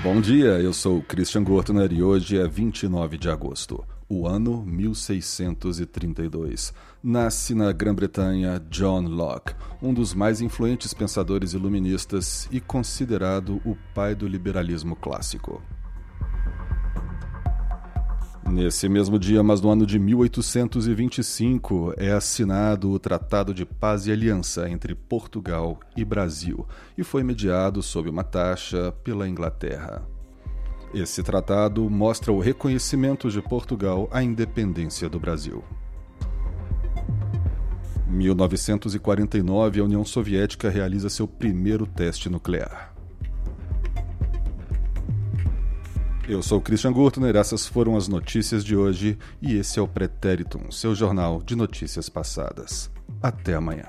Bom dia, eu sou Christian Gortner e hoje é 29 de agosto, o ano 1632. Nasce na Grã-Bretanha John Locke, um dos mais influentes pensadores iluministas e considerado o pai do liberalismo clássico. Nesse mesmo dia, mas no ano de 1825, é assinado o Tratado de Paz e Aliança entre Portugal e Brasil e foi mediado sob uma taxa pela Inglaterra. Esse tratado mostra o reconhecimento de Portugal à independência do Brasil. 1949, a União Soviética realiza seu primeiro teste nuclear. Eu sou Christian Gurtner, essas foram as notícias de hoje e esse é o Pretéritum, seu jornal de notícias passadas. Até amanhã.